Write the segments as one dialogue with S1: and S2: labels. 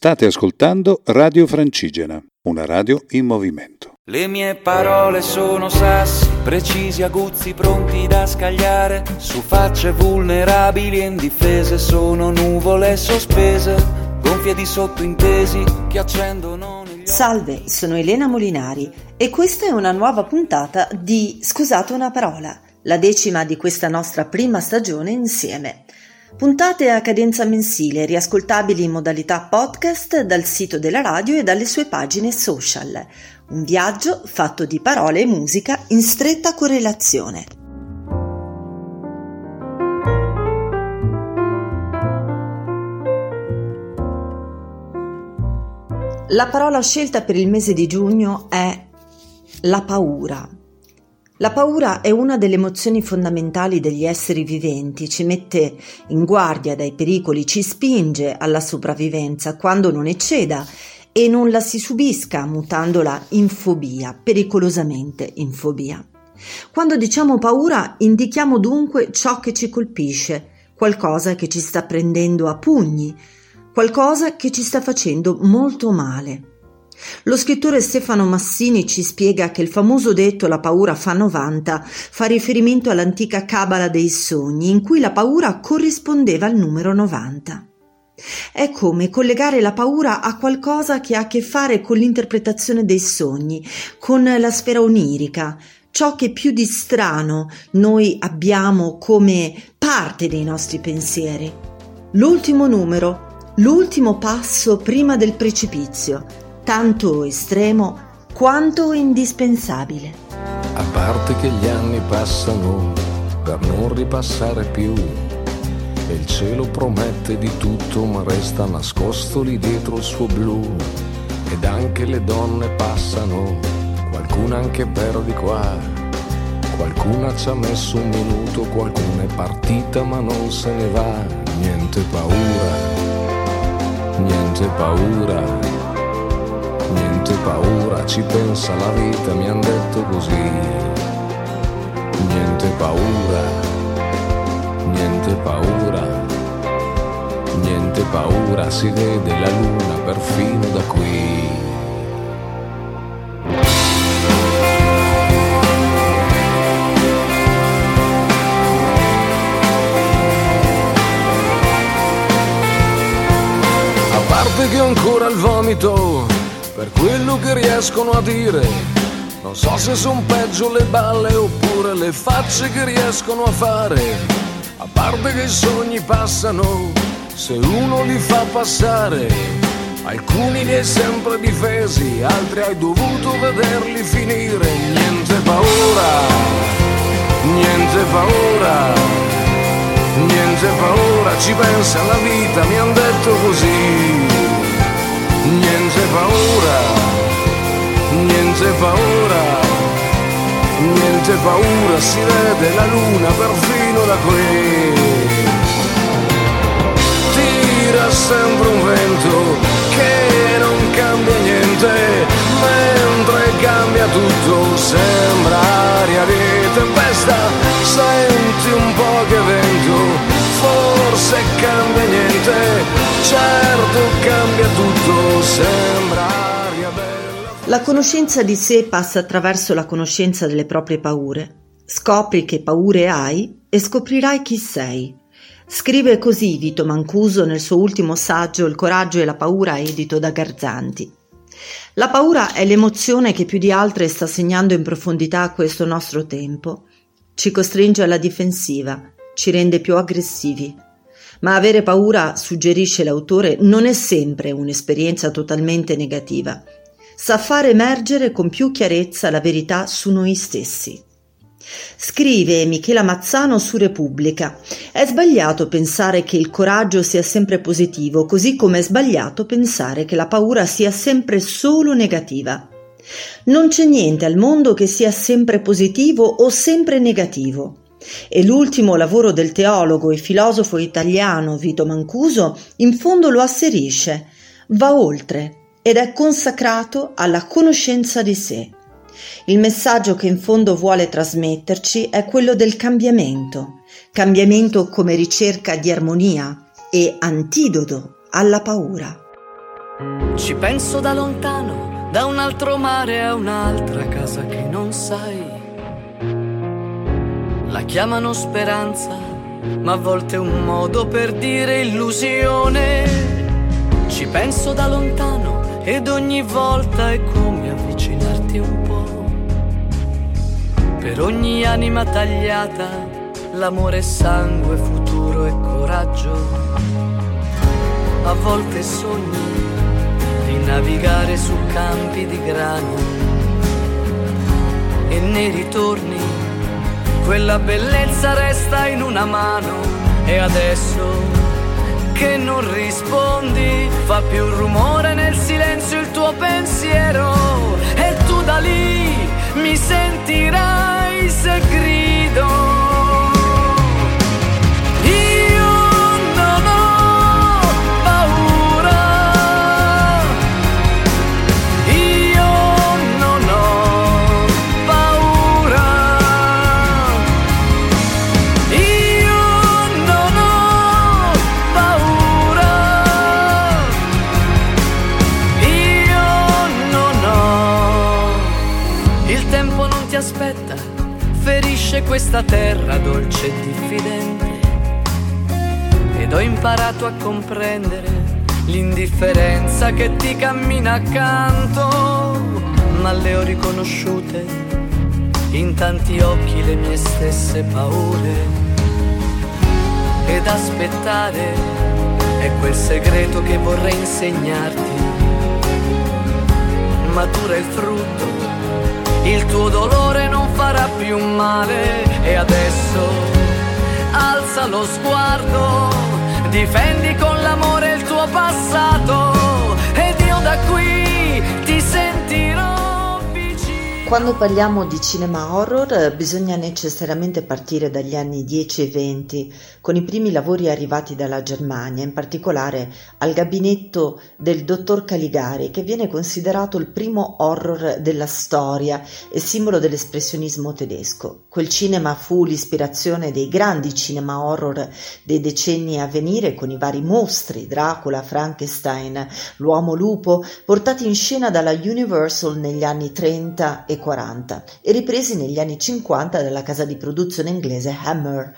S1: State ascoltando Radio Francigena, una radio in movimento.
S2: Le mie parole sono sassi, precisi, aguzzi, pronti da scagliare. Su facce vulnerabili e indifese sono nuvole sospese, gonfie di sottointesi che accendono
S3: Salve, sono Elena Molinari e questa è una nuova puntata di Scusate una parola, la decima di questa nostra prima stagione insieme. Puntate a cadenza mensile, riascoltabili in modalità podcast dal sito della radio e dalle sue pagine social. Un viaggio fatto di parole e musica in stretta correlazione. La parola scelta per il mese di giugno è la paura. La paura è una delle emozioni fondamentali degli esseri viventi, ci mette in guardia dai pericoli, ci spinge alla sopravvivenza quando non ecceda e non la si subisca mutandola in fobia, pericolosamente in fobia. Quando diciamo paura indichiamo dunque ciò che ci colpisce, qualcosa che ci sta prendendo a pugni, qualcosa che ci sta facendo molto male. Lo scrittore Stefano Massini ci spiega che il famoso detto la paura fa 90 fa riferimento all'antica cabala dei sogni in cui la paura corrispondeva al numero 90. È come collegare la paura a qualcosa che ha a che fare con l'interpretazione dei sogni, con la sfera onirica, ciò che più di strano noi abbiamo come parte dei nostri pensieri. L'ultimo numero, l'ultimo passo prima del precipizio, tanto estremo quanto indispensabile.
S4: A parte che gli anni passano per non ripassare più. E il cielo promette di tutto, ma resta nascosto lì dietro il suo blu. Ed anche le donne passano, qualcuna anche per di qua. Qualcuna ci ha messo un minuto, qualcuna è partita ma non se ne va. Niente paura, niente paura paura, ci pensa la vita, mi han detto così. Niente paura, niente paura, niente paura, si vede la luna perfino da qui. A parte che ho ancora il vomito per quello che riescono a dire. Non so se son peggio le balle oppure le facce che riescono a fare. A parte che i sogni passano, se uno li fa passare. Alcuni li hai sempre difesi, altri hai dovuto vederli finire. Niente paura, niente paura, niente paura, ci pensa la vita, mi han detto così niente paura, niente paura, niente paura, si vede la luna perfino da qui. Tira sempre un vento che non cambia niente, mentre cambia tutto, sembra aria di tempesta, senti un po' che vento forse cambia niente, certo cambia tutto, sembra aria bella.
S3: La conoscenza di sé passa attraverso la conoscenza delle proprie paure. Scopri che paure hai e scoprirai chi sei. Scrive così Vito Mancuso nel suo ultimo saggio Il coraggio e la paura edito da Garzanti. La paura è l'emozione che più di altre sta segnando in profondità questo nostro tempo. Ci costringe alla difensiva, ci rende più aggressivi. Ma avere paura, suggerisce l'autore, non è sempre un'esperienza totalmente negativa. Sa far emergere con più chiarezza la verità su noi stessi. Scrive Michela Mazzano su Repubblica. È sbagliato pensare che il coraggio sia sempre positivo, così come è sbagliato pensare che la paura sia sempre solo negativa. Non c'è niente al mondo che sia sempre positivo o sempre negativo. E l'ultimo lavoro del teologo e filosofo italiano Vito Mancuso in fondo lo asserisce, va oltre ed è consacrato alla conoscenza di sé. Il messaggio che in fondo vuole trasmetterci è quello del cambiamento, cambiamento come ricerca di armonia e antidoto alla paura.
S5: Ci penso da lontano, da un altro mare a un'altra casa che non sai. La chiamano speranza, ma a volte un modo per dire illusione. Ci penso da lontano ed ogni volta è come avvicinarti un po'. Per ogni anima tagliata, l'amore è sangue, futuro e coraggio. A volte sogni di navigare su campi di grano e nei ritorni quella bellezza resta in una mano. E adesso che non rispondi fa più rumore nel silenzio il tuo pensiero. E tu da lì mi sentirai se grido ed ho imparato a comprendere l'indifferenza che ti cammina accanto, ma le ho riconosciute in tanti occhi le mie stesse paure. Ed aspettare è quel segreto che vorrei insegnarti. Matura il frutto il tuo dolore non farà più male e adesso alza lo sguardo, difendi con l'amore il tuo passato ed io da qui.
S3: Quando parliamo di cinema horror eh, bisogna necessariamente partire dagli anni 10 e 20, con i primi lavori arrivati dalla Germania, in particolare al gabinetto del dottor Caligari, che viene considerato il primo horror della storia e simbolo dell'espressionismo tedesco. Quel cinema fu l'ispirazione dei grandi cinema horror dei decenni a venire, con i vari mostri, Dracula, Frankenstein, l'uomo lupo, portati in scena dalla Universal negli anni 30 e 40 e ripresi negli anni 50 dalla casa di produzione inglese Hammer.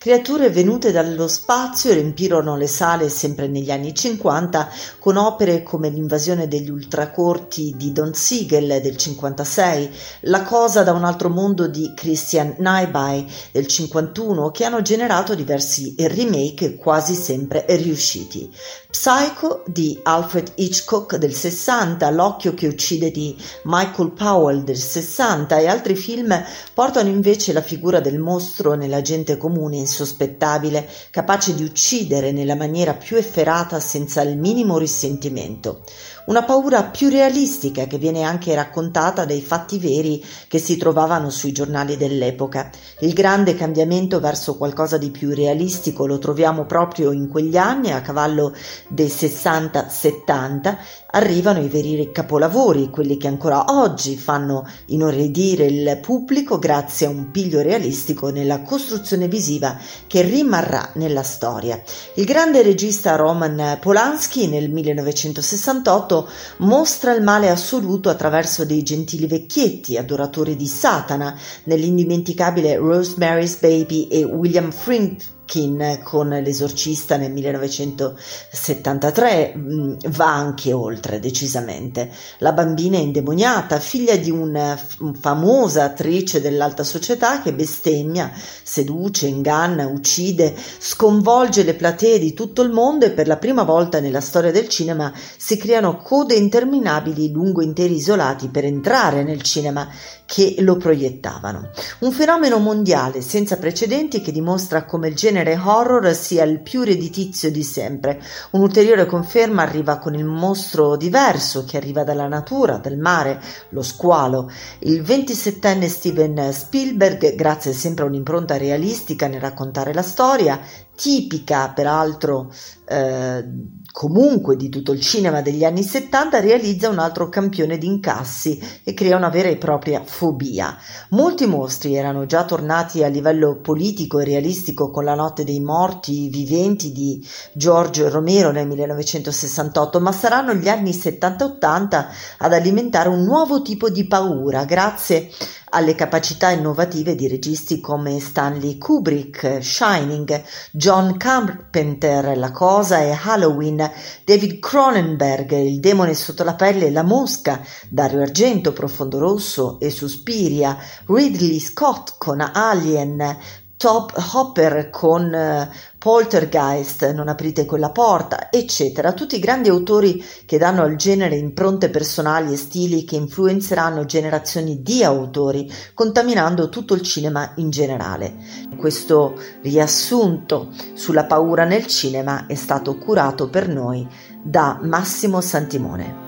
S3: Creature venute dallo spazio riempirono le sale sempre negli anni 50 con opere come L'invasione degli ultracorti di Don Siegel del 56, La cosa da un altro mondo di Christian Nyby del 51 che hanno generato diversi remake quasi sempre riusciti. Psycho di Alfred Hitchcock del 60, L'occhio che uccide di Michael Powell del 60 e altri film portano invece la figura del mostro nella gente comune insospettabile, capace di uccidere nella maniera più efferata senza il minimo risentimento una paura più realistica che viene anche raccontata dai fatti veri che si trovavano sui giornali dell'epoca. Il grande cambiamento verso qualcosa di più realistico lo troviamo proprio in quegli anni, a cavallo dei 60-70, arrivano i veri capolavori, quelli che ancora oggi fanno inorridire il pubblico grazie a un piglio realistico nella costruzione visiva che rimarrà nella storia. Il grande regista Roman Polanski nel 1968 mostra il male assoluto attraverso dei gentili vecchietti, adoratori di Satana, nell'indimenticabile Rosemary's Baby e William Friedkin Kin con l'esorcista nel 1973 mm, va anche oltre decisamente. La bambina indemoniata, figlia di una famosa attrice dell'alta società che bestemmia, seduce, inganna, uccide, sconvolge le platee di tutto il mondo e per la prima volta nella storia del cinema si creano code interminabili lungo interi isolati per entrare nel cinema che lo proiettavano. Un fenomeno mondiale senza precedenti che dimostra come il genere horror sia il più redditizio di sempre. Un'ulteriore conferma arriva con il mostro diverso che arriva dalla natura, dal mare, lo squalo. Il 27enne Steven Spielberg, grazie sempre a un'impronta realistica nel raccontare la storia, tipica peraltro eh, comunque di tutto il cinema degli anni 70 realizza un altro campione di incassi e crea una vera e propria fobia. Molti mostri erano già tornati a livello politico e realistico con La notte dei morti viventi di Giorgio Romero nel 1968, ma saranno gli anni 70-80 ad alimentare un nuovo tipo di paura grazie alle capacità innovative di registi come Stanley Kubrick, Shining, John Carpenter, La Cosa e Halloween, David Cronenberg, Il demone sotto la pelle e la mosca, Dario Argento, Profondo Rosso e Suspiria, Ridley Scott con Alien, Top Hopper con uh, Poltergeist, Non aprite quella porta, eccetera. Tutti i grandi autori che danno al genere impronte personali e stili che influenzeranno generazioni di autori, contaminando tutto il cinema in generale. Questo riassunto sulla paura nel cinema è stato curato per noi da Massimo Santimone.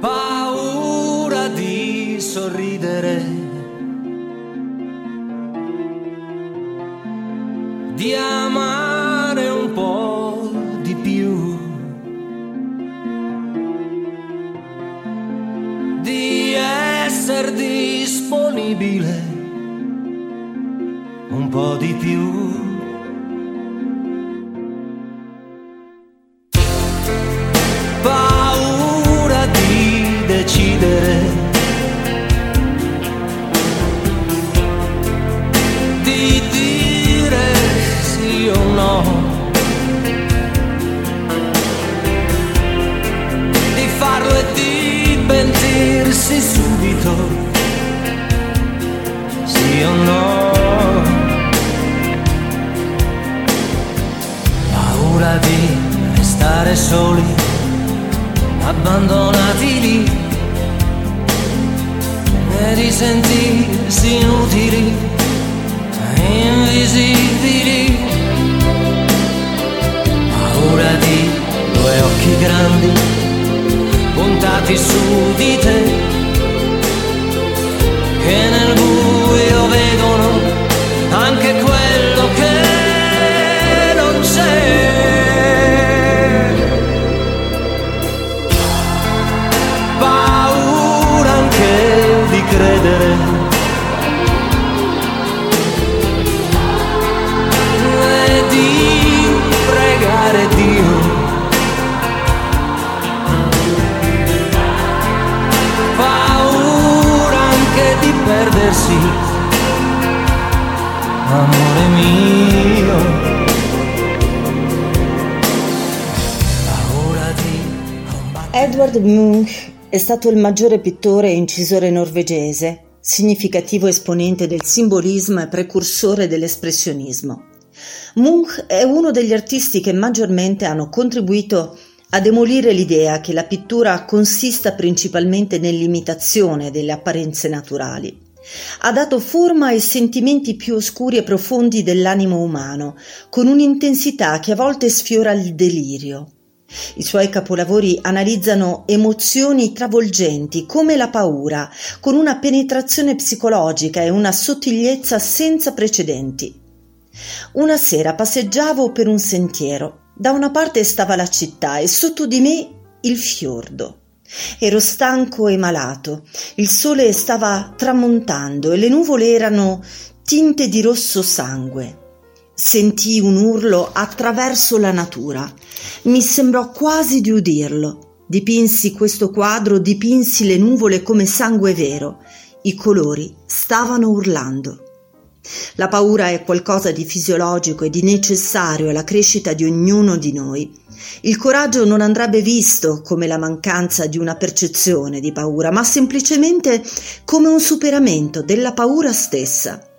S6: Paura abbandonati lì, e di sentirsi inutili, invisibili. Paura di due occhi grandi puntati su di te, che nel
S3: Edward Munch è stato il maggiore pittore e incisore norvegese, significativo esponente del simbolismo e precursore dell'espressionismo. Munch è uno degli artisti che maggiormente hanno contribuito a demolire l'idea che la pittura consista principalmente nell'imitazione delle apparenze naturali. Ha dato forma ai sentimenti più oscuri e profondi dell'animo umano, con un'intensità che a volte sfiora il delirio. I suoi capolavori analizzano emozioni travolgenti come la paura, con una penetrazione psicologica e una sottigliezza senza precedenti. Una sera passeggiavo per un sentiero da una parte stava la città e sotto di me il fiordo. Ero stanco e malato, il sole stava tramontando e le nuvole erano tinte di rosso sangue. Sentii un urlo attraverso la natura. Mi sembrò quasi di udirlo. Dipinsi questo quadro, dipinsi le nuvole come sangue vero. I colori stavano urlando. La paura è qualcosa di fisiologico e di necessario alla crescita di ognuno di noi. Il coraggio non andrebbe visto come la mancanza di una percezione di paura, ma semplicemente come un superamento della paura stessa.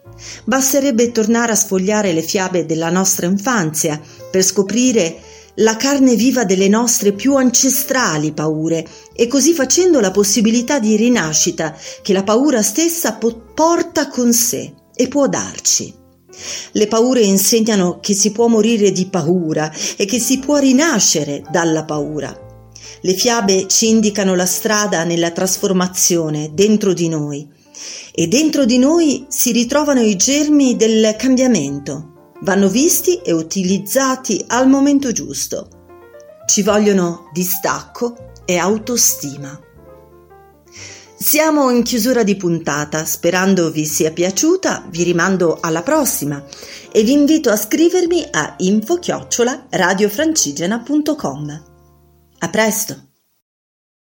S3: Basterebbe tornare a sfogliare le fiabe della nostra infanzia per scoprire la carne viva delle nostre più ancestrali paure e così facendo la possibilità di rinascita che la paura stessa porta con sé e può darci. Le paure insegnano che si può morire di paura e che si può rinascere dalla paura. Le fiabe ci indicano la strada nella trasformazione dentro di noi e dentro di noi si ritrovano i germi del cambiamento, vanno visti e utilizzati al momento giusto. Ci vogliono distacco e autostima. Siamo in chiusura di puntata, sperando vi sia piaciuta, vi rimando alla prossima e vi invito a scrivermi a info-radiofrancigena.com. A presto!